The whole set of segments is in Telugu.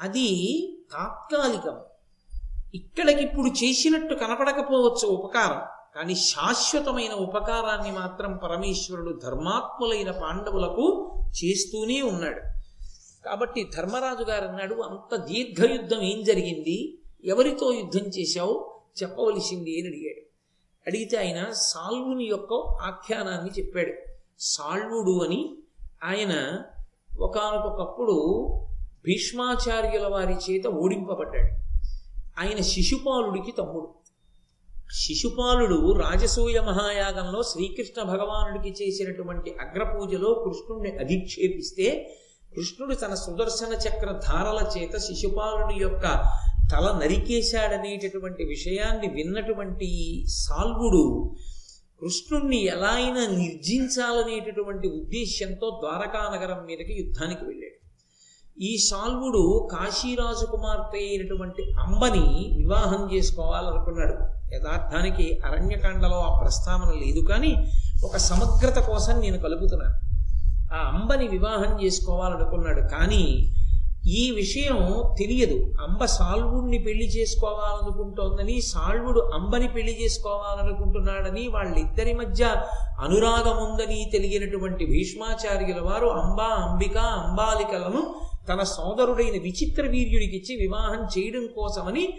అది తాత్కాలికం. ఇక్కడికిప్పుడు చేసినట్టు కనపడకపోవచ్చు ఉపకారం కానీ శాశ్వతమైన ఉపకారాన్ని మాత్రం పరమేశ్వరుడు ధర్మాత్ములైన పాండవులకు చేస్తూనే ఉన్నాడు. కాబట్టి ధర్మరాజు గారు అన్నాడు అంత దీర్ఘ యుద్ధం ఏం జరిగింది? ఎవరితో యుద్ధం చేశావు? చెప్పవలసింది అని అడిగాడు. అడిగితే ఆయన సాల్వుని యొక్క ఆఖ్యానాన్ని చెప్పాడు. సాల్వుడు అని ఆయన ఒకనొకప్పుడు భీష్మాచార్యుల వారి చేత ఓడింపబడ్డాడు. ఆయన శిశుపాలుడికి తమ్ముడు. శిశుపాలుడు రాజసూయ మహాయాగంలో శ్రీకృష్ణ భగవానుడికి చేసినటువంటి అగ్రపూజలో కృష్ణుడిని అధిక్షేపిస్తే కృష్ణుడు తన సుదర్శన చక్ర ధారల చేత శిశుపాలుని యొక్క తల నరికేశాడనేటటువంటి విషయాన్ని విన్నటువంటి సాల్వుడు కృష్ణుణ్ణి ఎలా అయినా నిర్జించాలనేటటువంటి ఉద్దేశ్యంతో ద్వారకానగరం మీదకి యుద్ధానికి వెళ్ళాడు. ఈ సాల్వుడు కాశీరాజు కుమార్తె అయినటువంటి అంబని వివాహం చేసుకోవాలనుకున్నాడు. యథార్థానికి అరణ్యకాండలో ఆ ప్రస్తావన లేదు కానీ ఒక సమగ్రత కోసం నేను కలుపుతున్నాను. ఆ అంబని వివాహం చేసుకోవాలనుకున్నాడు కానీ ఈ విషయం తెలియదు. అంబ సాల్వుడిని పెళ్ళి చేసుకోవాలనుకుంటోందని సాల్వుడు అంబని పెళ్ళి చేసుకోవాలనుకుంటున్నాడని వాళ్ళిద్దరి మధ్య అనురాగం ఉందని తెలియనటువంటి భీష్మాచార్యుల వారు అంబా అంబిక అంబాలికలను తన సోదరుడైన విచిత్ర వీర్యుడికిచ్చి వివాహం చేయడం కోసమని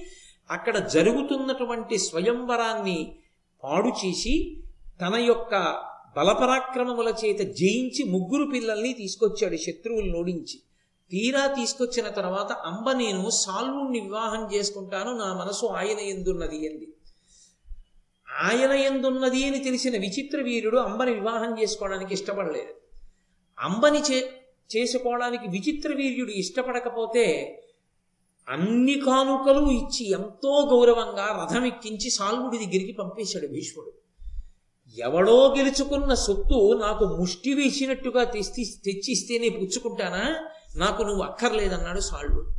అక్కడ జరుగుతున్నటువంటి స్వయంవరాన్ని పాడు చేసి తన యొక్క బలపరాక్రమముల చేత జయించి ముగ్గురు పిల్లల్ని తీసుకొచ్చాడు శత్రువులు ఓడించి. తీరా తీసుకొచ్చిన తర్వాత అంబ నేను సాల్వుణ్ణి వివాహం చేసుకుంటాను నా మనసు ఆయన ఎందున్నది అంది. ఆయన ఎందున్నది అని తెలిసిన విచిత్ర వీరుడు అంబని వివాహం చేసుకోవడానికి ఇష్టపడలేదు. అంబని చే చేసుకోవడానికి విచిత్ర వీర్యుడు ఇష్టపడకపోతే అన్ని కానుకలు ఇచ్చి ఎంతో గౌరవంగా రథం ఎక్కించి సాల్వుడి దగ్గరికి పంపేశాడు భీష్ముడు. ఎవడో గెలుచుకున్న సొత్తు నాకు ముష్టి వేసినట్టుగా తెచ్చి తెచ్చిస్తేనే పుచ్చుకుంటానా? నాకు నువ్వు అక్కర్లేదన్నాడు సాల్వుడు.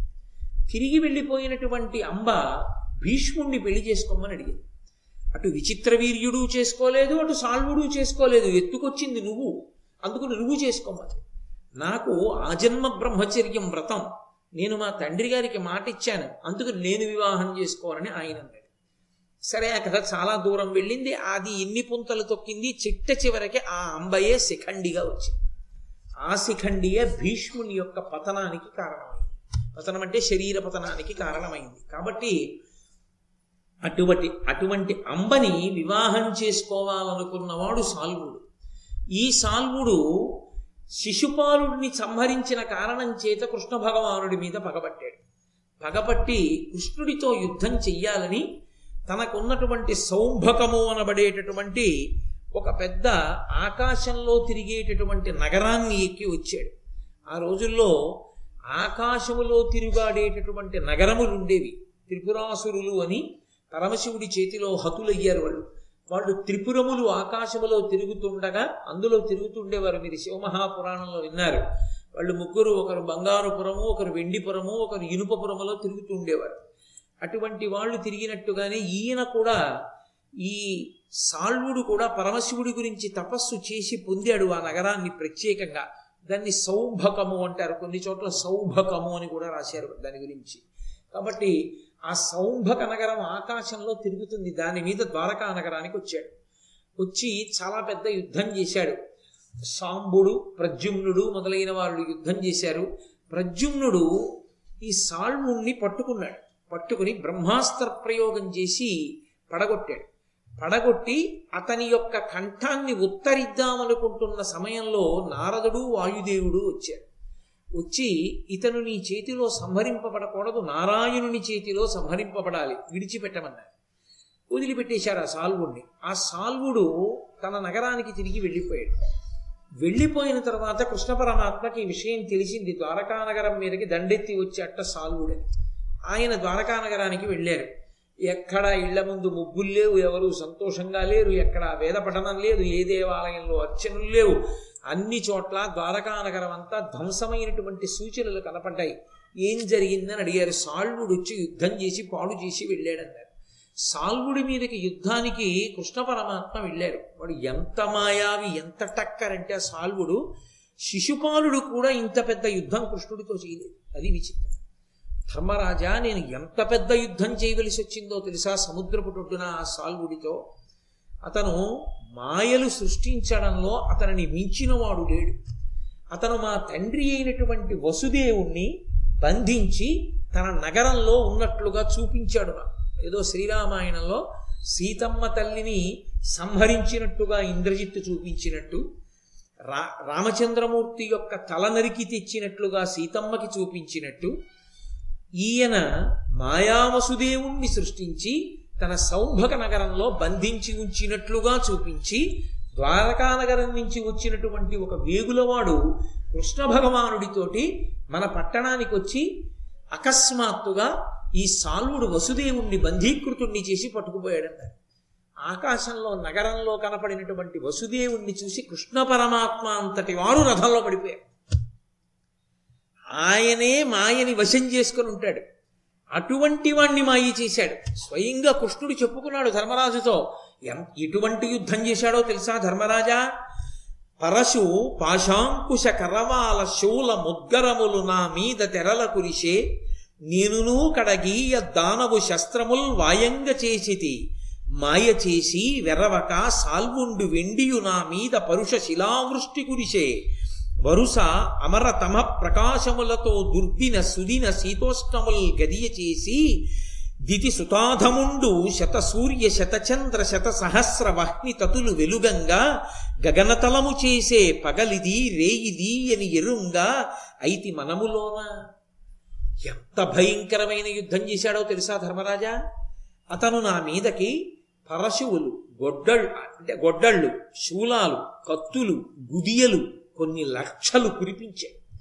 తిరిగి వెళ్ళిపోయినటువంటి అంబ భీష్ముణ్ణి పెళ్ళి చేసుకోమని అడిగింది. అటు విచిత్ర వీర్యుడు చేసుకోలేదు అటు సాల్వుడు చేసుకోలేదు. ఎత్తుకొచ్చింది నువ్వు అందుకు నువ్వు చేసుకోమని. నాకు ఆజన్మ బ్రహ్మచర్యం వ్రతం. నేను మా తండ్రి గారికి మాట ఇచ్చాను. అందుకు నేను వివాహం చేసుకోవాలని ఆయన అన్నాడు. సరే ఆ కథ చాలా దూరం వెళ్ళింది. అది ఎన్ని పుంతలు తొక్కింది? చిట్ట చివరికి ఆ అంబయే శిఖండిగా వచ్చింది. ఆ శిఖండియే భీష్ముని యొక్క పతనానికి కారణమైంది. పతనం అంటే శరీర పతనానికి కారణమైంది. కాబట్టి అటువంటి అటువంటి అంబని వివాహం చేసుకోవాలనుకున్నవాడు సాల్వుడు. ఈ సాల్వుడు శిశుపాలుడిని సంహరించిన కారణం చేత కృష్ణ భగవానుడి మీద పగబట్టాడు. పగబట్టి కృష్ణుడితో యుద్ధం చెయ్యాలని తనకున్నటువంటి సౌంభకము అనబడేటటువంటి ఒక పెద్ద ఆకాశంలో తిరిగేటటువంటి నగరాన్ని ఎక్కి వచ్చాడు. ఆ రోజుల్లో ఆకాశములో తిరుగాడేటటువంటి నగరములు ఉండేవి త్రిపురాసురులు అని పరమశివుడి చేతిలో హతులయ్యారు వాళ్ళు. వాళ్ళు త్రిపురములు ఆకాశములో తిరుగుతుండగా అందులో తిరుగుతుండేవారు మీరు శివమహాపురాణంలో విన్నారు. వాళ్ళు ముగ్గురు ఒకరు బంగారుపురము ఒకరు వెండిపురము ఒకరు ఇనుపపురములో తిరుగుతూ ఉండేవారు అటువంటి వాళ్ళు తిరిగినట్టుగానే ఈయన కూడా ఈ సాల్వుడు కూడా పరమశివుడి గురించి తపస్సు చేసి పొందాడు ఆ నగరాన్ని ప్రత్యేకంగా. దాన్ని సౌభకము అంటారు. కొన్ని చోట్ల సౌభకము అని కూడా రాశారు దాని గురించి. కాబట్టి ఆ సౌంభక నగరం ఆకాశంలో తిరుగుతుంది. దాని మీద ద్వారకా నగరానికి వచ్చాడు. వచ్చి చాలా పెద్ద యుద్ధం చేశాడు. సాంబుడు ప్రద్యుమ్నుడు మొదలైన వాళ్ళు యుద్ధం చేశారు. ప్రద్యుమ్నుడు ఈ సాల్ముణ్ణి పట్టుకున్నాడు. పట్టుకుని బ్రహ్మాస్త్ర ప్రయోగం చేసి పడగొట్టాడు. పడగొట్టి అతని యొక్క కంఠాన్ని ఉత్తరిద్దామనుకుంటున్న సమయంలో నారదుడు వాయుదేవుడు వచ్చారు. వచ్చి ఇతను నీ చేతిలో సంహరింపబడకూడదు నారాయణుని చేతిలో సంహరింపబడాలి విడిచిపెట్టమన్నారు. వదిలిపెట్టేశారు ఆ సాల్వుడిని ఆ సాల్వుడు తన నగరానికి తిరిగి వెళ్ళిపోయాడు. వెళ్ళిపోయిన తర్వాత కృష్ణ పరమాత్మకి ఈ విషయం తెలిసింది. ద్వారకానగరం మీదకి దండెత్తి వచ్చేట సాల్వుడని ఆయన ద్వారకానగరానికి వెళ్ళారు. ఎక్కడ ఇళ్ళ ముందు ముగ్గులు లేవు ఎవరు సంతోషంగా లేరు ఎక్కడ వేద పఠనం లేదు ఏ దేవాలయంలో అర్చనలు లేవు. అన్ని చోట్ల ద్వారకానగరం అంతా ధ్వంసమైనటువంటి సూచనలు కనపడ్డాయి. ఏం జరిగిందని అడిగారు. సాల్వుడు వచ్చి యుద్ధం చేసి పాడు చేసి వెళ్ళాడన్నారు. సాల్వుడి మీదకి యుద్ధానికి కృష్ణ పరమాత్మ వెళ్ళారు. వాడు ఎంత మాయావి ఎంత టక్కరంటే ఆ సాల్వుడు శిశుపాలుడు కూడా ఇంత పెద్ద యుద్ధం కృష్ణుడితో చేయలేదు. అది విచిత్రం. ధర్మరాజా నేను ఎంత పెద్ద యుద్ధం చేయవలసి వచ్చిందో తెలుసా? సముద్రపు టొడ్డున ఆ సాల్వుడితో. అతను మాయలు సృష్టించడంలో అతనిని మించినవాడు లేడు. అతను మా తండ్రి అయినటువంటి వసుదేవుణ్ణి బంధించి తన నగరంలో ఉన్నట్లుగా చూపించాడు ఏదో శ్రీరామాయణంలో సీతమ్మ తల్లిని సంహరించినట్టుగా ఇంద్రజిత్తు చూపించినట్టు రా రామచంద్రమూర్తి యొక్క తల నరికి తెచ్చినట్లుగా సీతమ్మకి చూపించినట్టు ఈయన మాయావసుదేవుణ్ణి సృష్టించి తన సౌంభక నగరంలో బంధించి ఉంచినట్లుగా చూపించి ద్వారకా నగరం నుంచి వచ్చినటువంటి ఒక వేగులవాడు కృష్ణ భగవానుడితోటి మన పట్టణానికి వచ్చి అకస్మాత్తుగా ఈ సాల్వుడు వసుదేవుణ్ణి బంధీకృతుణ్ణి చేసి పట్టుకుపోయాడంట. ఆకాశంలో నగరంలో కనపడినటువంటి వసుదేవుణ్ణి చూసి కృష్ణ పరమాత్మ అంతటి వారు రథంలో పడిపోయారు. ఆయనే మాయని వశం చేసుకుని ఉంటాడు. అటువంటి వాణ్ణి మాయ చేశాడు. స్వయంగా కృష్ణుడు చెప్పుకున్నాడు ధర్మరాజుతో ఎటువంటి యుద్ధం చేశాడో తెలుసా ధర్మరాజా? పరశు పాశాంకుశ కరవాల శూల ముద్గరములు నా మీద తెరల కురిసే నేనును కడగీయ దానవు శస్త్రముల్ వాయంగ చేసితి. మాయ చేసి వెరవక సాల్వుండు వెండియు నా మీద పరుష శిలావృష్టి కురిసే. వరుస అమరతమ ప్రకాశములతో దుర్దిన సుదిన శీతోష్ణముల్ గదియ చేసి దితి సుతాధముండు శత సూర్య శతచంద్ర శత సహస్ర వహ్ని తతులు వెలుగంగా గగనతలము చేసే పగలిది రేయిది అని ఎరుంగా ఐతి మనములోన. ఎంత భయంకరమైన యుద్ధం చేశాడో తెలుసా ధర్మరాజా? అతను నా మీదకి పరశువులు గొడ్డళ్ళు అంటే గొడ్డళ్ళు శూలాలు కత్తులు గుదియలు కొన్ని లక్షలు కురిపించాడు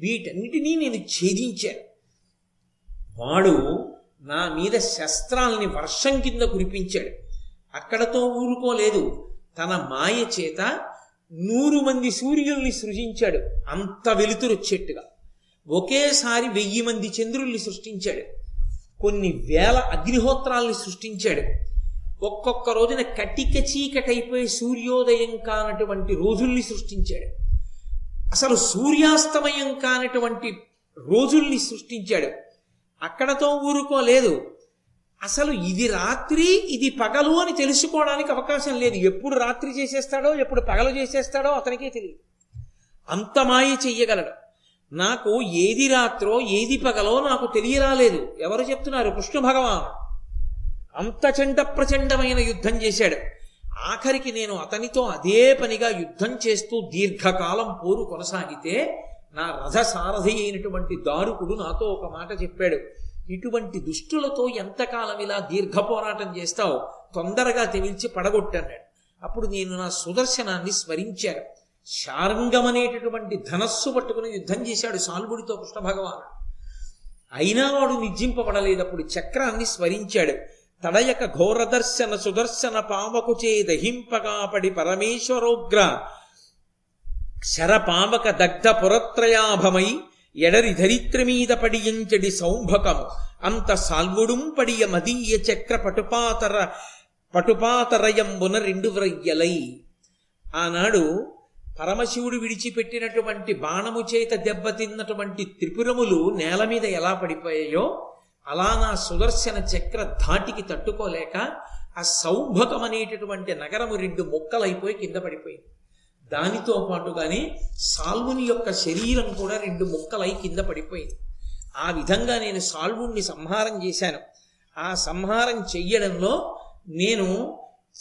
వీటన్నిటినీ నేను ఛేదించాను వాడు నా మీద శస్త్రాల్ని వర్షం కింద కురిపించాడు. అక్కడతో ఊరుకోలేదు. తన మాయ చేత నూరు మంది సూర్యుల్ని సృజించాడు. అంత వెలుతురు వచ్చేట్టుగా ఒకేసారి వెయ్యి మంది చంద్రుల్ని సృష్టించాడు. కొన్ని వేల అగ్నిహోత్రాల్ని సృష్టించాడు. ఒక్కొక్క రోజున కటిక చీకటైపోయి సూర్యోదయం కానటువంటి రోజుల్ని సృష్టించాడు. అసలు సూర్యాస్తమయం కానటువంటి రోజుల్ని సృష్టించాడు. అక్కడతో ఊరుకోలేదు. అసలు ఇది రాత్రి ఇది పగలు అని తెలుసుకోవడానికి అవకాశం లేదు. ఎప్పుడు రాత్రి చేసేస్తాడో ఎప్పుడు పగలు చేసేస్తాడో అతనికే తెలియదు. అంత మాయ చెయ్యగలడు. నాకు ఏది రాత్రో ఏది పగలో నాకు తెలియరాలేదు. ఎవరు చెప్తున్నారు? కృష్ణ భగవాన్ అంత చండ ప్రచండమైన యుద్ధం చేశాడు. ఆఖరికి నేను అతనితో అదే పనిగా యుద్ధం చేస్తూ దీర్ఘకాలం పోరు కొనసాగితే నా రథసారథి అయినటువంటి దారుకుడు నాతో ఒక మాట చెప్పాడు. ఇటువంటి దుష్టులతో ఎంతకాలం ఇలా దీర్ఘ పోరాటం చేస్తావు? తొందరగా తెమిల్చి పడగొట్టన్నాడు. అప్పుడు నేను నా సుదర్శనాన్ని స్మరించాను. శారంగమనేటటువంటి ధనస్సు పట్టుకుని యుద్ధం చేశాడు సాల్వుడితో కృష్ణ భగవానుడు అయినా వాడు నిర్జింపబడలేదు అప్పుడు చక్రాన్ని స్మరించాడు. తడయక ఘోరదర్శన సుదర్శన పావకుచే దహింపగా పడి పరమేశ్వరోగ్ర శరపావక దగ్ధ పురత్రయాభమై ఎడరి ధరిత్రి మీద పడియంచడి సౌంభకము. అంత సాల్వుడుం పడియ మదీయ చక్ర పటుపాతర పటుపాతరయంబున రెండు వ్రయ్యలై. ఆనాడు పరమశివుడు విడిచిపెట్టినటువంటి బాణము చేత దెబ్బతిన్నటువంటి త్రిపురములు నేల మీద ఎలా పడిపోయాయో అలా నా సుదర్శన చక్ర ధాటికి తట్టుకోలేక ఆ సౌభకం అనేటటువంటి నగరము రెండు ముక్కలైపోయి కింద పడిపోయింది. దానితో పాటుగానే సాల్వుని యొక్క శరీరం కూడా రెండు ముక్కలై కింద పడిపోయింది. ఆ విధంగా నేను సాల్వుణ్ణి సంహారం చేశాను. ఆ సంహారం చెయ్యడంలో నేను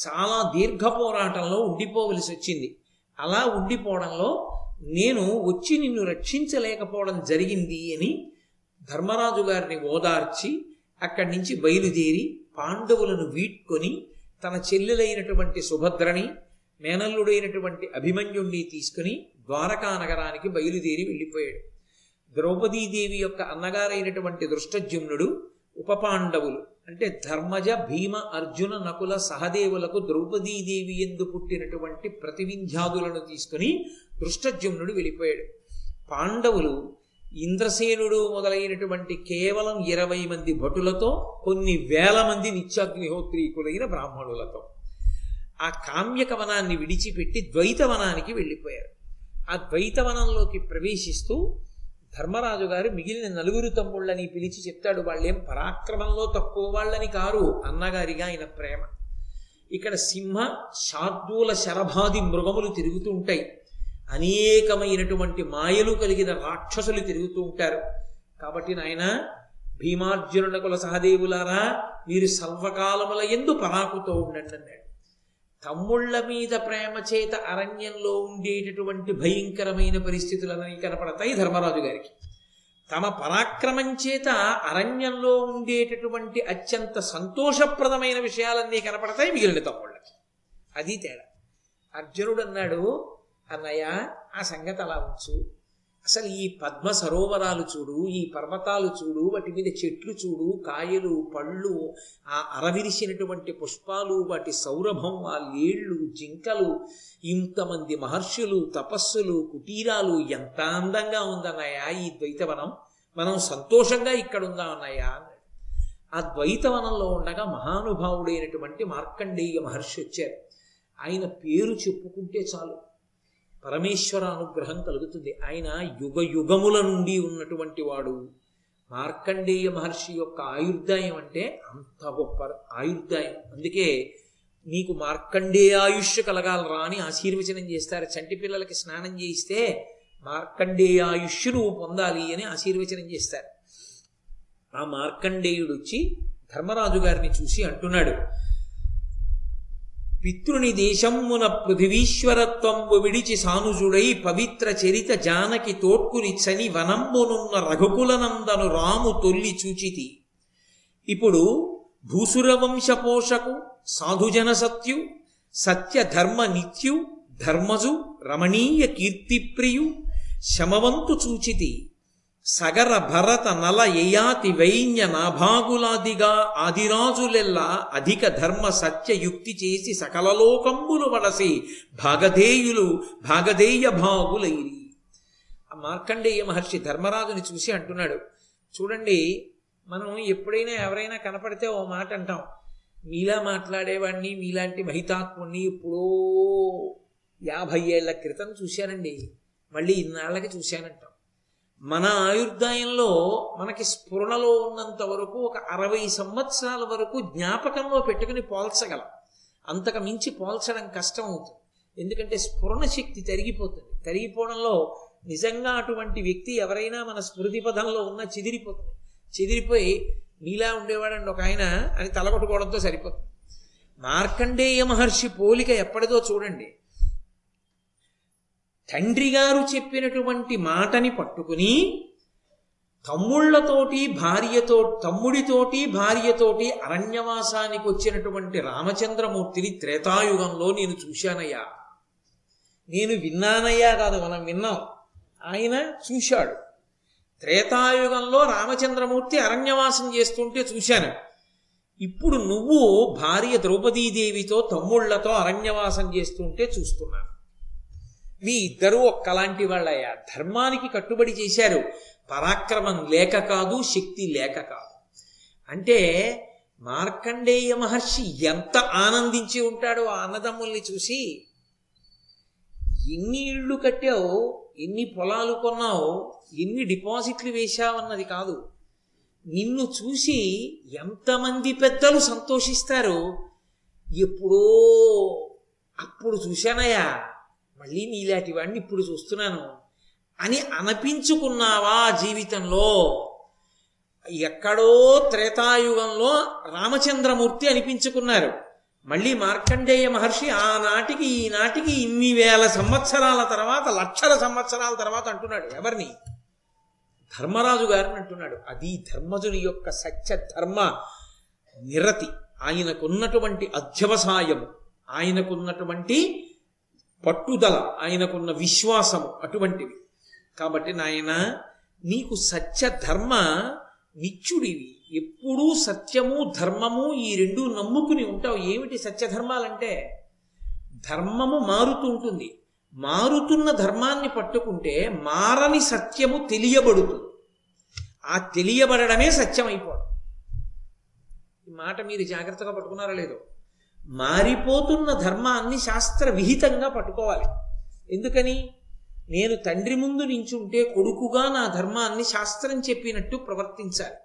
చాలా దీర్ఘ పోరాటంలో ఉండిపోవలసి వచ్చింది. అలా ఉండిపోవడంలో నేను వచ్చి నిన్ను రక్షించలేకపోవడం జరిగింది అని ధర్మరాజు గారిని ఓదార్చి అక్కడి నుంచి బయలుదేరి పాండవులను వీడ్కొని తన చెల్లెలైనటువంటి సుభద్రని మేనల్లుడైనటువంటి అభిమన్యుణ్ణి తీసుకుని ద్వారకా నగరానికి బయలుదేరి వెళ్ళిపోయాడు. ద్రౌపదీదేవి యొక్క అన్నగారైనటువంటి దృష్టజ్యుమ్నుడు ఉపపాండవులు అంటే ధర్మజ భీమ అర్జున నకుల సహదేవులకు ద్రౌపదీదేవి ఎందు పుట్టినటువంటి ప్రతివింధ్యాదులను తీసుకుని దృష్టజ్యుమ్నుడు వెళ్ళిపోయాడు. పాండవులు ఇంద్రసేనుడు మొదలైనటువంటి కేవలం ఇరవై మంది భటులతో కొన్ని వేల మంది నిత్యాగ్నిహోత్రీకులైన బ్రాహ్మణులతో. ఆ కామ్యకవనాన్ని విడిచిపెట్టి ద్వైతవనానికి వెళ్ళిపోయారు. ఆ ద్వైతవనంలోకి ప్రవేశిస్తూ ధర్మరాజు గారు మిగిలిన నలుగురు తమ్ముళ్ళని పిలిచి చెప్తాడు వాళ్ళేం పరాక్రమంలో తక్కువ వాళ్ళని కారు అన్నగారిగా ఆయన ప్రేమ. ఇక్కడ సింహ శార్దూల శరభాది మృగములు తిరుగుతూ ఉంటాయి. అనేకమైనటువంటి మాయలు కలిగిన రాక్షసులు తిరుగుతూ ఉంటారు. కాబట్టి నాయన భీమార్జునుల కుల సహదేవులారా మీరు సర్వకాలముల ఎందు పరాకుతో ఉండండి అన్నాడు. తమ్ముళ్ళ మీద ప్రేమ చేత అరణ్యంలో ఉండేటటువంటి భయంకరమైన పరిస్థితులన్నీ కనపడతాయి ధర్మరాజు గారికి. తమ పరాక్రమం చేత అరణ్యంలో ఉండేటటువంటి అత్యంత సంతోషప్రదమైన విషయాలన్నీ కనపడతాయి మిగిలిన తమ్ముళ్ళకి. అది తేడా. అర్జునుడు అన్నాడు అన్నయ్య ఆ సంగతి అలా ఉంచు. అసలు ఈ పద్మ సరోవరాలు చూడు ఈ పర్వతాలు చూడు వాటి మీద చెట్లు చూడు కాయలు పళ్ళు ఆ అరవిరిసినటువంటి పుష్పాలు వాటి సౌరభం ఆ లేళ్ళు జింకలు ఇంతమంది మహర్షులు తపస్సులు కుటీరాలు ఎంత అందంగా ఉందన్నయ్య ఈ ద్వైతవనం. మనం సంతోషంగా ఇక్కడ ఉందాం అన్నయ్యా అన్నాడు. ఆ ద్వైతవనంలో ఉండగా మహానుభావుడైనటువంటి మార్కండేయ మహర్షి వచ్చారు. ఆయన పేరు చెప్పుకుంటే చాలు. పరమేశ్వర అనుగ్రహం కలుగుతుంది. ఆయన యుగ యుగముల నుండి ఉన్నటువంటి వాడు. మార్కండేయ మహర్షి యొక్క ఆయుర్దాయం అంటే అంత గొప్ప ఆయుర్దాయం. అందుకే నీకు మార్కండేయ ఆయుష్ కలగాలరా అని ఆశీర్వచనం చేస్తారు. చంటి పిల్లలకి స్నానం చేయిస్తే మార్కండేయ ఆయుష్ నువ్వు పొందాలి అని ఆశీర్వచనం చేస్తారు. ఆ మార్కండేయుడు వచ్చి ధర్మరాజు గారిని చూసి అంటున్నాడు పితృని దేశమ్మున పృథివీశ్వరత్వంబు విడిచి సానుజుడై పవిత్ర చరిత జానకి తోడ్కుని చని వనంబునున్న రఘుకులనందను రాము తొల్లి చూచితి. ఇప్పుడు భూసురవంశపోషకు సాధుజన సత్యు సత్య ధర్మ నిత్యు ధర్మజు రమణీయ కీర్తిప్రియు శమవంతు చూచితి. సగర భరత నల యయాతి వైన్య నాభాగులాదిగా ఆదిరాజులెల్లా అధిక ధర్మ సత్య యుక్తి చేసి సకలలోకంబులు వలసి భాగధేయులు భాగధేయ భాగులైరి. ఆ మార్కండేయ మహర్షి ధర్మరాజుని చూసి అంటున్నాడు చూడండి మనం ఎప్పుడైనా ఎవరైనా కనపడితే ఓ మాట అంటాం మీలా మాట్లాడేవాడిని మీలాంటి మహితాత్ముణ్ణి ఎప్పుడో యాభై ఏళ్ళ క్రితం చూశానండి మళ్ళీ ఇన్నాళ్ళకి చూశానంటాం. మన ఆయుర్దాయంలో మనకి స్ఫురణలో ఉన్నంత వరకు ఒక అరవై సంవత్సరాల వరకు జ్ఞాపకంలో పెట్టుకుని పోల్చగలం. అంతకు మించి పోల్చడం కష్టం అవుతుంది ఎందుకంటే స్ఫురణ శక్తి తరిగిపోతుంది. తరిగిపోవడంలో నిజంగా అటువంటి వ్యక్తి ఎవరైనా మన స్మృతి పదంలో ఉన్న చెదిరిపోతుంది. చెదిరిపోయి నీలా ఉండేవాడండి ఒక ఆయన అని తలగొట్టుకోవడంతో సరిపోతుంది. మార్కండేయ మహర్షి పోలిక ఎప్పటిదో చూడండి. తండ్రి గారు చెప్పినటువంటి మాటని పట్టుకుని తమ్ముళ్ళతోటి భార్యతో తమ్ముడితోటి భార్యతోటి అరణ్యవాసానికి వచ్చినటువంటి రామచంద్రమూర్తిని త్రేతాయుగంలో నేను చూశానయ్యా. నేను విన్నానయ్యా కాదు మనం విన్నాం. ఆయన చూశాడు. త్రేతాయుగంలో రామచంద్రమూర్తి అరణ్యవాసం చేస్తుంటే చూశాను. ఇప్పుడు నువ్వు భార్య ద్రౌపదీదేవితో తమ్ముళ్ళతో అరణ్యవాసం చేస్తుంటే చూస్తున్నాను. మీ ఇద్దరూ ఒక్కలాంటి వాళ్ళయ్యా. ధర్మానికి కట్టుబడి చేశారు. పరాక్రమం లేక కాదు శక్తి లేక కాదు. అంటే మార్కండేయ మహర్షి ఎంత ఆనందించి ఉంటాడో ఆ అన్నదమ్ముల్ని చూసి ఎన్ని ఇళ్ళు కట్టావు ఎన్ని పొలాలు కొన్నావు ఎన్ని డిపాజిట్లు వేశావన్నది కాదు. నిన్ను చూసి ఎంతమంది పెద్దలు సంతోషిస్తారు? ఎప్పుడో అప్పుడు చూశానయ్యా. మళ్ళీ నీలాంటి వాడిని ఇప్పుడు చూస్తున్నాను అని అనిపించుకున్నావా జీవితంలో? ఎక్కడో త్రేతాయుగంలో రామచంద్రమూర్తి అనిపించుకున్నారు. మళ్ళీ మార్కండేయ మహర్షి ఆనాటికి ఈనాటికి ఇన్ని వేల సంవత్సరాల తర్వాత లక్షల సంవత్సరాల తర్వాత అంటున్నాడు. ఎవరిని? ధర్మరాజు గారిని అంటున్నాడు. అది ధర్మజుని యొక్క సత్య ధర్మ నిరతి. ఆయనకున్నటువంటి అధ్యవసాయం ఆయనకున్నటువంటి పట్టుదల ఆయనకున్న విశ్వాసము అటువంటివి. కాబట్టి నాయన నీకు సత్య ధర్మ నిత్యుడివి ఎప్పుడూ సత్యము ధర్మము ఈ రెండు నమ్ముకుని ఉంటావు. ఏమిటి సత్యధర్మాలంటే? ధర్మము మారుతూ ఉంటుంది. మారుతున్న ధర్మాన్ని పట్టుకుంటే మారని సత్యము తెలియబడుతుంది. ఆ తెలియబడమే సత్యం అయిపోవడం ఈ మాట మీరు జాగ్రత్తగా పట్టుకున్నారో లేదో? మారిపోతున్న ధర్మాన్ని శాస్త్ర విహితంగా పట్టుకోవాలి. ఎందుకని? నేను తండ్రి ముందు నించుంటే కొడుకుగా నా ధర్మాన్ని శాస్త్రం చెప్పినట్టు ప్రవర్తించాలి.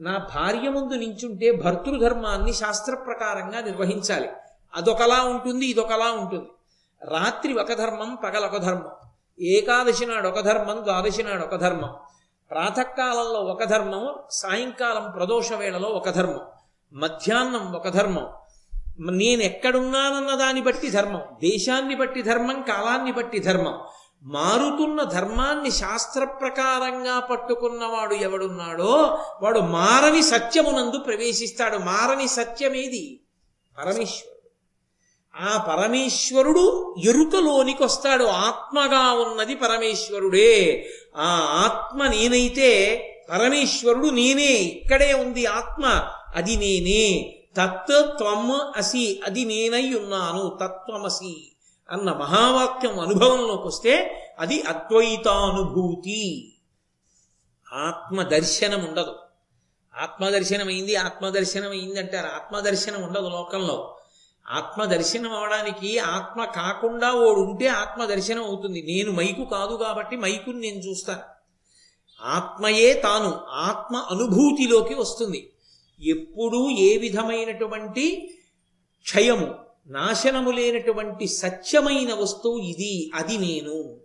నా భార్య ముందు నించుంటే భర్తృధర్మాన్ని శాస్త్ర ప్రకారంగా నిర్వహించాలి. అదొకలా ఉంటుంది ఇదొకలా ఉంటుంది. రాత్రి ఒక ధర్మం పగలొక ధర్మం. ఏకాదశి నాడు ఒక ధర్మం ద్వాదశి నాడు ఒక ధర్మం. ప్రాతకాలంలో ఒక ధర్మం సాయంకాలం ప్రదోష వేళలో ఒక ధర్మం. మధ్యాహ్నం ఒక ధర్మం. నేను ఎక్కడున్నానన్న దాన్ని బట్టి ధర్మం. దేశాన్ని బట్టి ధర్మం కాలాన్ని బట్టి ధర్మం. మారుతున్న ధర్మాన్ని శాస్త్ర ప్రకారంగా పట్టుకున్నవాడు ఎవడున్నాడో వాడు మారని సత్యమునందు ప్రవేశిస్తాడు. మారని సత్యమేది? పరమేశ్వరుడు. ఆ పరమేశ్వరుడు ఎరుకలోనికి వస్తాడు ఆత్మగా ఉన్నది పరమేశ్వరుడే. ఆ ఆత్మ నేనైతే పరమేశ్వరుడు నేనే ఇక్కడే ఉంది ఆత్మ. అది నేనే. తత్వం అసి అది నేనై ఉన్నాను తత్వమసి అన్న మహావాక్యం అనుభవంలోకి వస్తే అది అద్వైతానుభూతి. ఆత్మదర్శనం ఉండదు. ఆత్మదర్శనం అయింది అయింది అంటారు ఆత్మదర్శనం ఉండదు లోకంలో. ఆత్మదర్శనం అవడానికి ఆత్మ కాకుండా ఓడుంటే ఆత్మదర్శనం అవుతుంది. నేను మైకు కాదు కాబట్టి మైకుని నేను చూస్తాను. ఆత్మయే తాను ఆత్మ అనుభూతిలోకి వస్తుంది. ఎప్పుడూ ఏ విధమైనటువంటి క్షయము నాశనము లేనటువంటి సత్యమైన వస్తువు ఇది అది నేను.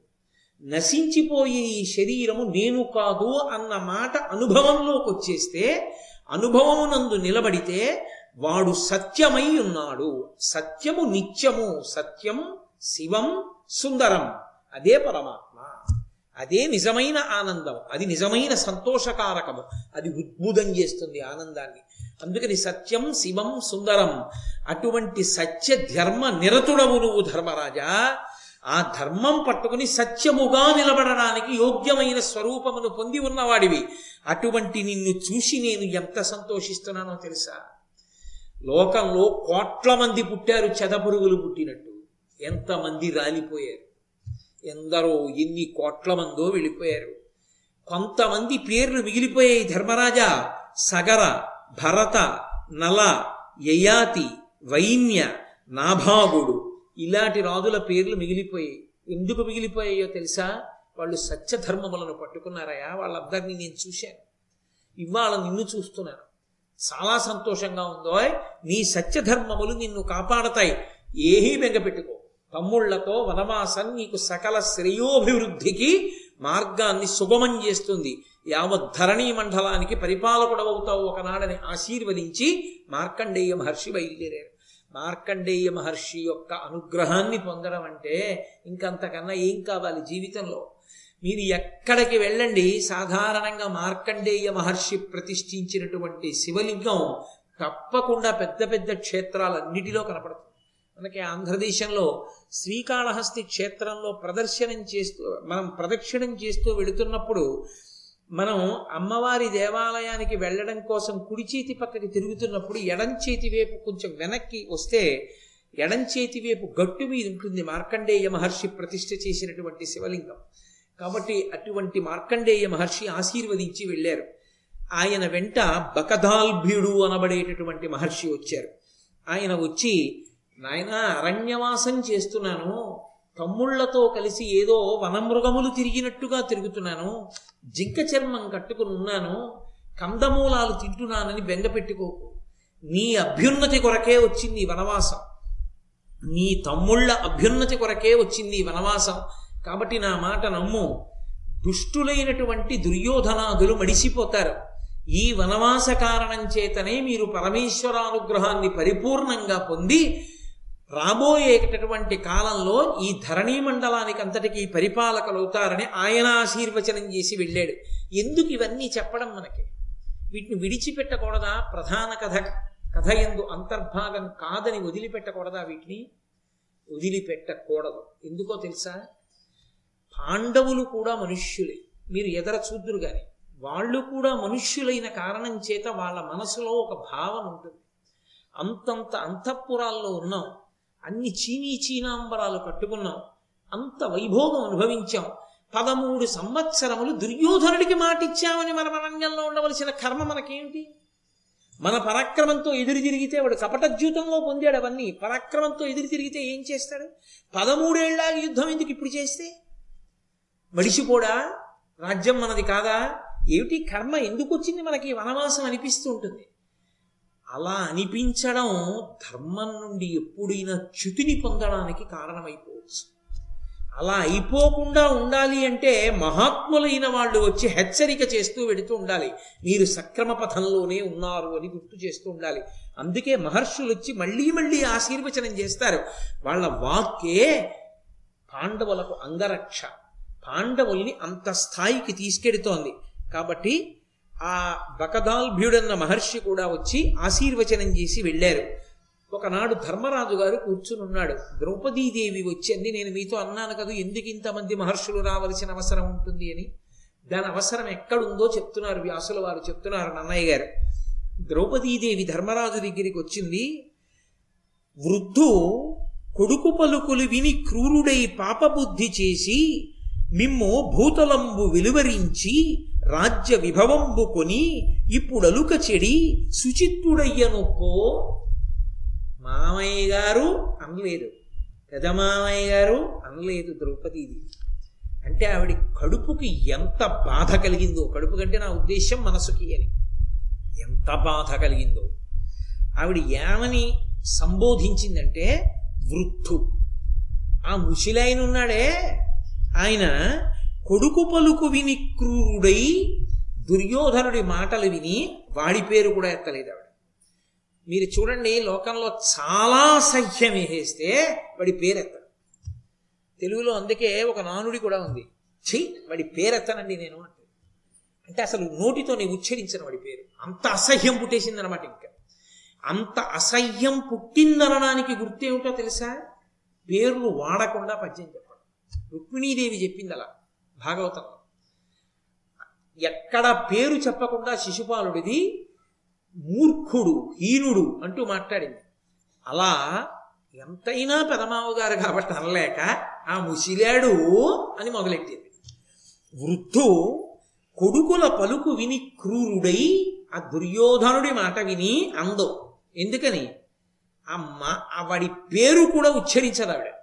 నశించిపోయే ఈ శరీరము నేను కాదు అన్న మాట అనుభవంలోకి వచ్చేస్తే అనుభవమునందు నిలబడితే వాడు సత్యమై ఉన్నాడు. సత్యము నిత్యము సత్యం శివం సుందరం. అదే పరమాత్మ. అదే నిజమైన ఆనందం. అది నిజమైన సంతోషకారకము. అది ఉద్భుతం చేస్తుంది ఆనందాన్ని. అందుకని సత్యం శివం సుందరం అటువంటి సత్య ధర్మ నిరతుడవు నువ్వు ధర్మరాజా. ఆ ధర్మం పట్టుకుని సత్యముగా నిలబడడానికి యోగ్యమైన స్వరూపమును పొంది ఉన్నవాడివి. అటువంటి నిన్ను చూసి నేను ఎంత సంతోషిస్తున్నానో తెలుసా? లోకంలో కోట్ల మంది పుట్టారు చెదపురుగులు పుట్టినట్టు. ఎంతమంది రాలిపోయారు? ఎందరో ఎన్ని కోట్ల మందో వెళ్ళిపోయారు. కొంతమంది పేర్లు మిగిలిపోయాయి ధర్మరాజా. సగర భరత నల యయాతి వైన్య నాభాగుడు. ఇలాంటి రాజుల పేర్లు మిగిలిపోయాయి. ఎందుకు మిగిలిపోయాయో తెలుసా? వాళ్ళు సత్యధర్మములను పట్టుకున్నారయా వాళ్ళందరినీ నేను చూశాను. ఇవాళ నిన్ను చూస్తున్నాను. చాలా సంతోషంగా ఉందో నీ సత్యధర్మములు నిన్ను కాపాడతాయి. ఏహీ బెంగపెట్టుకో. తమ్ముళ్ళతో వనవాసం నీకు సకల శ్రేయోభివృద్ధికి మార్గాన్ని సుగమం చేస్తుంది. యావత్ ధరణీ మండలానికి పరిపాలకుడవుతావు ఒకనాడని ఆశీర్వదించి మార్కండేయ మహర్షి బయలుదేరారు. మార్కండేయ మహర్షి యొక్క అనుగ్రహాన్ని పొందడం అంటే ఇంకంతకన్నా ఏం కావాలి జీవితంలో? మీరు ఎక్కడికి వెళ్ళండి? సాధారణంగా మార్కండేయ మహర్షి ప్రతిష్ఠించినటువంటి శివలింగం తప్పకుండా పెద్ద పెద్ద క్షేత్రాలన్నిటిలో కనపడుతుంది. మనకి ఆంధ్రదేశంలో శ్రీకాళహస్తి క్షేత్రంలో ప్రదర్శనం చేస్తూ మనం ప్రదక్షిణం చేస్తూ వెళుతున్నప్పుడు మనం అమ్మవారి దేవాలయానికి వెళ్ళడం కోసం కుడి చేతి పక్కకి తిరుగుతున్నప్పుడు ఎడం చేతి వైపు కొంచెం వెనక్కి వస్తే ఎడం చేతి వైపు గట్టు మీద ఉంటుంది మార్కండేయ మహర్షి ప్రతిష్ఠ చేసినటువంటి శివలింగం. కాబట్టి అటువంటి మార్కండేయ మహర్షి ఆశీర్వదించి వెళ్ళారు. ఆయన వెంట బకదాల్భ్యుడు అనబడేటటువంటి మహర్షి వచ్చారు. ఆయన వచ్చి నాయన అరణ్యవాసం చేస్తున్నాను. తమ్ముళ్ళతో కలిసి ఏదో వనమృగములు తిరిగినట్టుగా తిరుగుతున్నాను. జింక చర్మం కట్టుకుని ఉన్నాను. కందమూలాలు తింటున్నానని బెంగ పెట్టుకోకు. నీ అభ్యున్నతి కొరకే వచ్చింది వనవాసం. నీ తమ్ముళ్ళ అభ్యున్నతి కొరకే వచ్చింది వనవాసం. కాబట్టి నా మాట నమ్ము. దుష్టులైనటువంటి దుర్యోధనాదులు మడిసిపోతారు. ఈ వనవాస కారణం చేతనే మీరు పరమేశ్వరానుగ్రహాన్ని పరిపూర్ణంగా పొంది రాబోయేటటువంటి కాలంలో ఈ ధరణీ మండలానికి అంతటికీ పరిపాలకులవుతారని ఆయన ఆశీర్వచనం చేసి వెళ్ళాడు. ఎందుకు ఇవన్నీ చెప్పడం మనకి? వీటిని విడిచిపెట్టకూడదా? ప్రధాన కథ కథ ఎందు అంతర్భాగం కాదని వదిలిపెట్టకూడదా వీటిని? వదిలిపెట్టకూడదు. ఎందుకో తెలుసా? పాండవులు కూడా మనుష్యులే. మీరు ఎదర చూద్దురు కానీ వాళ్ళు కూడా మనుష్యులైన కారణం చేత వాళ్ళ మనసులో ఒక భావన ఉంటుంది. అంతంత అంతఃపురాల్లో ఉన్నాం. అన్ని చీనీ చీనాంబరాలు కట్టుకున్నాం. అంత వైభోగం అనుభవించాం. పదమూడు సంవత్సరములు దుర్యోధనుడికి మాటిచ్చామని మన రంగంలో ఉండవలసిన కర్మ మనకేంటి? మన పరాక్రమంతో ఎదురు తిరిగితే వాడు కపటద్యూతంలో పొందాడు అవన్నీ. పరాక్రమంతో ఎదురు తిరిగితే ఏం చేస్తాడు? పదమూడేళ్ళ యుద్ధం ఎందుకు ఇప్పుడు చేస్తే? మడిసిపోడా? రాజ్యం మనది కాదా? ఏమిటి? కర్మ ఎందుకు వచ్చింది మనకి? వనవాసం అనిపిస్తూ ఉంటుంది. అలా అనిపించడం ధర్మం నుండి ఎప్పుడైనా చ్యుతిని పొందడానికి కారణమైపోవచ్చు. అలా అయిపోకుండా ఉండాలి అంటే మహాత్ములైన వాళ్ళు వచ్చి హెచ్చరిక చేస్తూ వెడుతూ ఉండాలి. మీరు సక్రమ పథంలోనే ఉన్నారు అని గుర్తు చేస్తూ ఉండాలి. అందుకే మహర్షులు వచ్చి మళ్ళీ మళ్ళీ ఆశీర్వచనం చేస్తారు. వాళ్ళ వాక్కే పాండవులకు అంగరక్ష. పాండవుల్ని అంత స్థాయికి తీసుకెడుతోంది. కాబట్టి ఆ బకదాల్భ్యుడన్న మహర్షి కూడా వచ్చి ఆశీర్వచనం చేసి వెళ్ళారు. ఒకనాడు ధర్మరాజు గారు కూర్చునున్నాడు ద్రౌపదీదేవి వచ్చింది నేను మీతో అన్నాను కదా ఎందుకు ఇంతమంది మహర్షులు రావలసిన అవసరం ఉంటుంది అని? దాని అవసరం ఎక్కడుందో చెప్తున్నారు వ్యాసుల వారు చెప్తున్నారు నన్నయ్య గారు. ద్రౌపదీదేవి ధర్మరాజు దగ్గరికి వచ్చింది వృద్ధు కొడుకు పలుకులు విని క్రూరుడై పాపబుద్ధి చేసి మిమ్ము భూతలంబు వెలువరించి రాజ్య విభవంబు కొని ఇప్పుడలుక చెడి శుచిత్తుడయ్యనుకో. మామయ్య గారు అనలేదు. పెదమామయ్య గారు అనలేదు ద్రౌపదీది. అంటే ఆవిడ కడుపుకి ఎంత బాధ కలిగిందో కడుపు కంటే నా ఉద్దేశం మనసుకి అని. ఎంత బాధ కలిగిందో. ఆవిడ ఏమని సంబోధించిందంటే వృద్ధు. ఆ ముసిలాయన ఉన్నాడే. ఆయన కొడుకు పలుకు విని క్రూరుడై దుర్యోధనుడి మాటలు విని వాడి పేరు కూడా ఎత్తలేదు ఆవిడ. మీరు చూడండి లోకంలో చాలా అసహ్యం వేసేస్తే వాడి పేరు ఎత్తడు. తెలుగులో అందుకే ఒక నానుడి కూడా ఉంది. ఛీ వాడి పేరు ఎత్తనండి నేను అంటే అంటే అసలు నోటితో నేను ఉచ్చరించిన వాడి పేరు. అంత అసహ్యం పుట్టేసిందనమాట ఇంకా. అంత అసహ్యం పుట్టిందనడానికి గుర్తేమిటో తెలుసా? పేర్లు వాడకుండా పద్యం చెప్పడం. రుక్మిణీదేవి చెప్పింది అలా భాగవతం. ఎక్కడ పేరు చెప్పకుండా శిశుపాలుడిది మూర్ఖుడు హీనుడు అంటూ మాట్లాడింది. అలా ఎంతైనా పెదమావ గారు కాబట్టి అనలేక ఆ ముసిలాడు అని మొదలెట్టింది. వృద్ధు కొడుకుల పలుకు విని క్రూరుడై ఆ దుర్యోధనుడి మాట విని అందో. ఎందుకని? అమ్మ వాడి పేరు కూడా ఉచ్చరించదు ఆవిడ.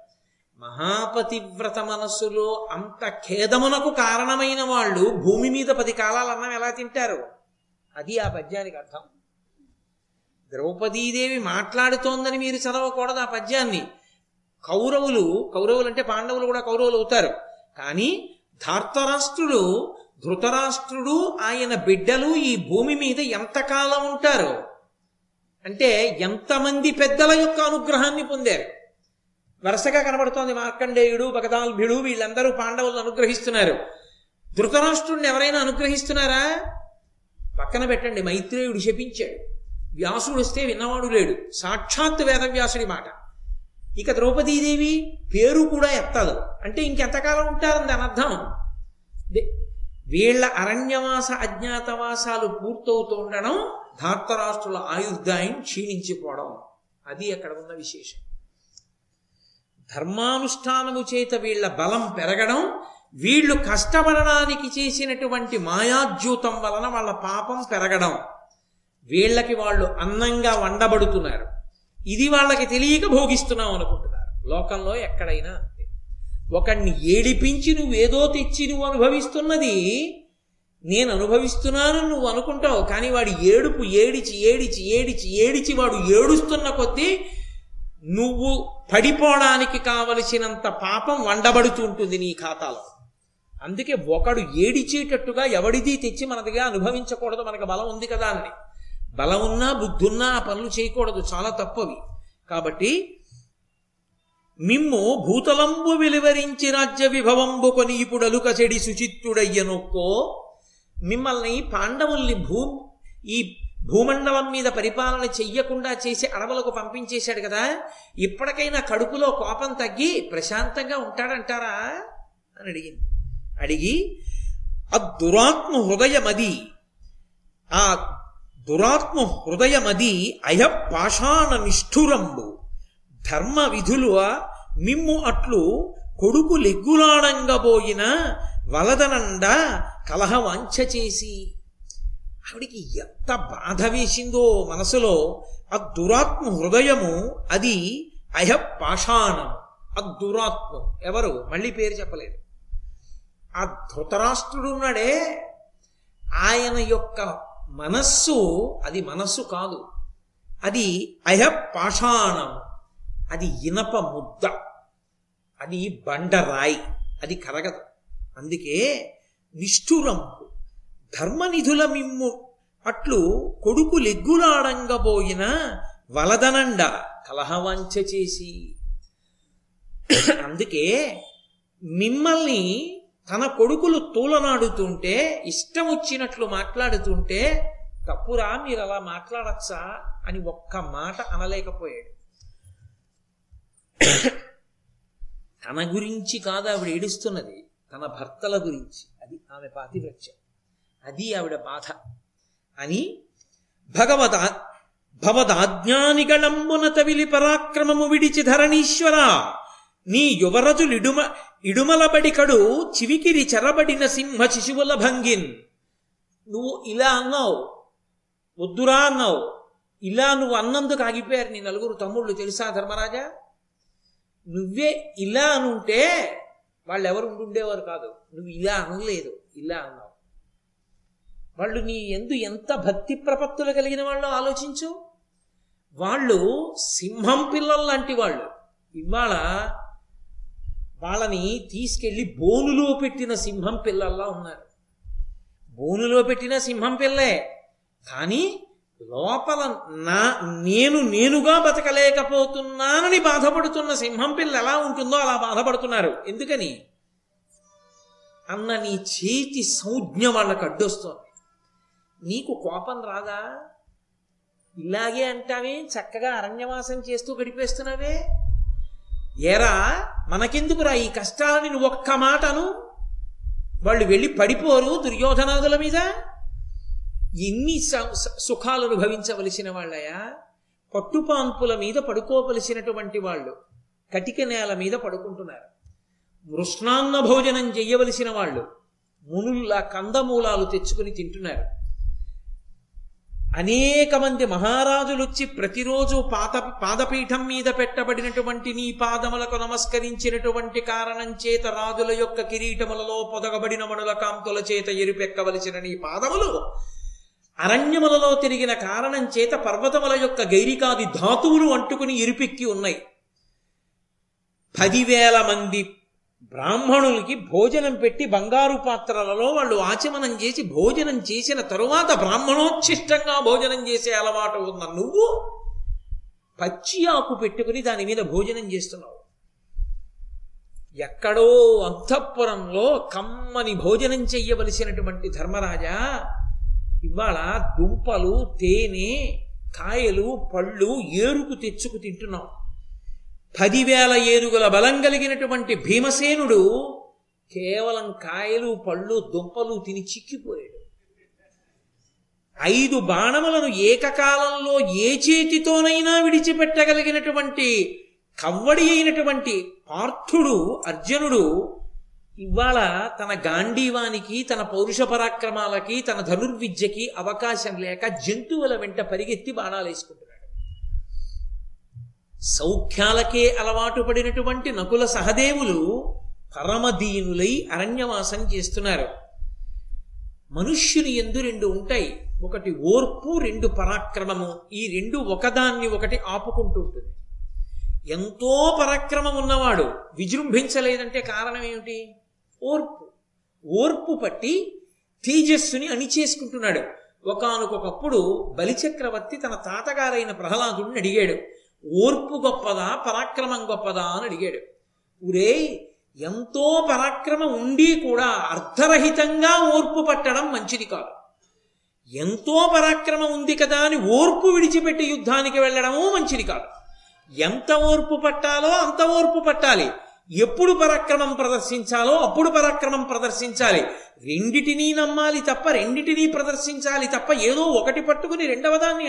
మహాపతివ్రత మనస్సులో అంత ఖేదమునకు కారణమైన వాళ్ళు భూమి మీద పది కాలాలు అన్నం ఎలా తింటారు? అది ఆ పద్యానికి అర్థం. ద్రౌపదీదేవి మాట్లాడుతోందని మీరు చదవకూడదు ఆ పద్యాన్ని. కౌరవులు కౌరవులు అంటే పాండవులు కూడా కౌరవులు అవుతారు. కానీ ధార్తరాష్ట్రుడు ధృతరాష్ట్రుడు ఆయన బిడ్డలు ఈ భూమి మీద ఎంతకాలం ఉంటారు? అంటే ఎంతమంది పెద్దల యొక్క అనుగ్రహాన్ని పొందారు? వరుసగా కనబడుతోంది మార్కండేయుడు భగదాల్భ్యుడు వీళ్ళందరూ పాండవులను అనుగ్రహిస్తున్నారు. ధృతరాష్ట్రుడిని ఎవరైనా అనుగ్రహిస్తున్నారా? పక్కన పెట్టండి మైత్రేయుడు శపించాడు. వ్యాసుడు వస్తే విన్నవాడు లేడు. సాక్షాత్ వేదవ్యాసుడి మాట. ఇక ద్రౌపదీదేవి పేరు కూడా ఎత్తదు. అంటే ఇంకెంతకాలం ఉంటారని దాని అర్థం? వీళ్ళ అరణ్యవాస అజ్ఞాతవాసాలు పూర్తవుతూ ఉండడం ధార్తరాష్ట్రుల ఆయుర్దాయం క్షీణించిపోవడం. అది అక్కడ ఉన్న విశేషం. ధర్మానుష్ఠానము చేత వీళ్ళ బలం పెరగడం వీళ్ళు కష్టపడడానికి చేసినటువంటి మాయాద్యూతం వలన వాళ్ళ పాపం పెరగడం. వీళ్ళకి వాళ్ళు అందంగా వండబడుతున్నారు. ఇది వాళ్ళకి తెలియక భోగిస్తున్నాం అనుకుంటున్నారు. లోకంలో ఎక్కడైనా అంతే. ఒకడిని ఏడిపించి నువ్వేదో తెచ్చి నువ్వు అనుభవిస్తున్నది నేను అనుభవిస్తున్నాను నువ్వు అనుకుంటావు కానీ వాడి ఏడుపు ఏడిచి ఏడిచి ఏడిచి ఏడిచి వాడు ఏడుస్తున్న కొద్దీ నువ్వు పడిపోవడానికి కావలసినంత పాపం వండబడుతూ ఉంటుంది నీ ఖాతాలో. అందుకే ఒకడు ఏడిచేటట్టుగా ఎవడిది తెచ్చి మనదిగా అనుభవించకూడదు మనకు బలం ఉంది కదా అని. బలం ఉన్నా బుద్ధున్నా ఆ పనులు చేయకూడదు చాలా తప్పవి. కాబట్టి మిమ్ము భూతలంబు వెలువరించి రాజ్య విభవంబు కొని ఇప్పుడు అలుక చెడి శుచిత్తుడయ్యనొక్కో మిమ్మల్ని పాండవుల్ని భూ ఈ భూమండలం మీద పరిపాలన చెయ్యకుండా చేసి అడవులకు పంపించేశాడు కదా. ఇప్పటికైనా కడుపులో కోపం తగ్గి ప్రశాంతంగా ఉంటాడంటారా? అని అడిగింది. అడిగి ఆ దురాత్మ హృదయమది ఆ దురాత్మ హృదయమది అయ పాషాణ నిష్ఠురంబు ధర్మ విధులు మిమ్ము అట్లు కొడుకు లెగ్గులాడంగబోయిన వలదనండ కలహ వంచ చేసి ఆవిడికి ఎంత బాధ వేసిందో మనసులో ఆ దురాత్మ హృదయము అది అహ పాషాణం అద్దురాత్మ ఎవరు? మళ్ళీ పేరు చెప్పలేదు. ఆ ధృతరాష్ట్రుడున్నాడే ఆయన యొక్క మనస్సు అది మనస్సు కాదు. అది అయ పాషాణం అది ఇనప ముద్ద. అది బండరాయి. అది కరగదు. అందుకే నిష్ఠురంపు ధర్మనిధుల మిమ్ము అట్లు కొడుకు లెగ్గులాడంగబోయిన వలదనండ కలహవంచ చేసి. అందుకే మిమ్మల్ని తన కొడుకులు తూలనాడుతుంటే ఇష్టం వచ్చినట్లు మాట్లాడుతుంటే తప్పురా మీరు అలా మాట్లాడచ్చా? అని ఒక్క మాట అనలేకపోయాడు. తన గురించి కాదు ఆవిడ ఏడుస్తున్నది. తన భర్తల గురించి. అది ఆమె పాతివ్రత్యం. అది ఆవిడ బాధ. అని భగవత భవదాజ్ఞానిగళంబున తవిలి పరాక్రమము విడిచి ధరణీశ్వర నీ యువరజులిడుమ ఇడుమలబడికడు చివికిరి చెరబడిన సింహ శిశువుల భంగిన్. నువ్వు ఇలా అన్నావు. వద్దురా అన్నావు. ఇలా నువ్వు అన్నందుకు ఆగిపోయారు నీ నలుగురు తమ్ముళ్ళు తెలుసా ధర్మరాజా? నువ్వే ఇలా అనుంటే వాళ్ళు ఎవరు ఉండుండేవారు కాదు. నువ్వు ఇలా అనలేదు. ఇలా అన్నావు. వాళ్ళు నీ ఎందు ఎంత భక్తి ప్రపత్తులు కలిగిన వాళ్ళు ఆలోచించు. వాళ్ళు సింహం పిల్లలు లాంటి వాళ్ళు. ఇవాళ వాళ్ళని తీసుకెళ్ళి బోనులో పెట్టిన సింహం పిల్లల్లా ఉన్నారు. బోనులో పెట్టిన సింహం పిల్లే కానీ లోపల నా నేను నేనుగా బతకలేకపోతున్నానని బాధపడుతున్న సింహం పిల్ల ఎలా ఉంటుందో అలా బాధపడుతున్నారు. ఎందుకని? అన్న నీ చేతి సంజ్ఞ వాళ్ళకు అడ్డొస్తోంది. నీకు కోపం రాదా? ఇలాగే అంటావే? చక్కగా అరణ్యవాసం చేస్తూ గడిపేస్తున్నావే? ఏరా మనకెందుకురా ఈ కష్టాలని నువ్వు ఒక్క మాటను వాళ్ళు వెళ్ళి పడిపోరు దుర్యోధనాదుల మీద? ఎన్ని సుఖాలు అనుభవించవలసిన వాళ్ళయా? పట్టుపాన్పుల మీద పడుకోవలసినటువంటి వాళ్ళు కటిక నేల మీద పడుకుంటున్నారు. మృష్ణాన్న భోజనం చెయ్యవలసిన వాళ్ళు మునుల్లా కందమూలాలు తెచ్చుకుని తింటున్నారు. అనేక మంది మహారాజులొచ్చి ప్రతిరోజు పాత పాదపీఠం మీద పెట్టబడినటువంటి నీ పాదములకు నమస్కరించినటువంటి కారణం చేత రాజుల యొక్క కిరీటములలో పొదగబడిన మణుల కాంతుల చేత ఎరుపెక్కవలసిన నీ పాదములు అరణ్యములలో తిరిగిన కారణం చేత పర్వతముల యొక్క గైరికాది ధాతువులు అంటుకుని ఇరుపెక్కి ఉన్నాయి. పదివేల మంది బ్రాహ్మణులకి భోజనం పెట్టి బంగారు పాత్రలలో వాళ్ళు ఆచమనం చేసి భోజనం చేసిన తరువాత బ్రాహ్మణోచ్ఛిష్టంగా భోజనం చేసే అలవాటు ఉన్న నువ్వు పచ్చి ఆకు పెట్టుకుని దాని మీద భోజనం చేస్తున్నావు. ఎక్కడో అంతఃపురంలో కమ్మని భోజనం చెయ్యవలసినటువంటి ధర్మరాజా ఇవాళ దుంపలు తేనె కాయలు పళ్ళు ఏరుకు తెచ్చుకు తింటున్నావు. పదివేల ఏనుగుల బలం కలిగినటువంటి భీమసేనుడు కేవలం కాయలు పళ్ళు దుంపలు తిని చిక్కిపోయాడు. ఐదు బాణములను ఏకకాలంలో ఏ చేతితోనైనా విడిచిపెట్టగలిగినటువంటి కవ్వడి అయినటువంటి పార్థుడు అర్జునుడు ఇవాళ తన గాంధీవానికి తన పౌరుష పరాక్రమాలకి తన ధనుర్విద్యకి అవకాశం లేక జంతువుల వెంట పరిగెత్తి బాణాలు వేసుకుంటున్నాడు సౌఖ్యాలకే అలవాటు పడినటువంటి నకుల సహదేవులు పరమదీనులై అరణ్యవాసం చేస్తున్నారు. మనుష్యుని ఎందు రెండు ఉంటాయి. ఒకటి ఓర్పు రెండు పరాక్రమము. ఈ రెండు ఒకదాన్ని ఒకటి ఆపుకుంటూ ఉంటుంది. ఎంతో పరాక్రమం ఉన్నవాడు విజృంభించలేదంటే కారణం ఏమిటి? ఓర్పు. ఓర్పు పట్టి తేజస్సుని అణిచేసుకుంటున్నాడు. ఒకనకొకప్పుడు బలిచక్రవర్తి తన తాతగారైన ప్రహ్లాదుడిని అడిగాడు ఓర్పు గొప్పదా పరాక్రమం గొప్పదా అని అడిగాడు. ఊరే ఎంతో పరాక్రమం ఉండి కూడా అర్థరహితంగా ఓర్పు పట్టడం మంచిది కాదు. ఎంతో పరాక్రమం ఉంది కదా అని ఓర్పు విడిచిపెట్టి యుద్ధానికి వెళ్ళడము మంచిది కాదు. ఎంత ఓర్పు పట్టాలో అంత ఓర్పు పట్టాలి. ఎప్పుడు పరాక్రమం ప్రదర్శించాలో అప్పుడు పరాక్రమం ప్రదర్శించాలి. రెండిటినీ నమ్మాలి తప్ప రెండిటినీ ప్రదర్శించాలి తప్ప ఏదో ఒకటి పట్టుకుని రెండవ దాన్ని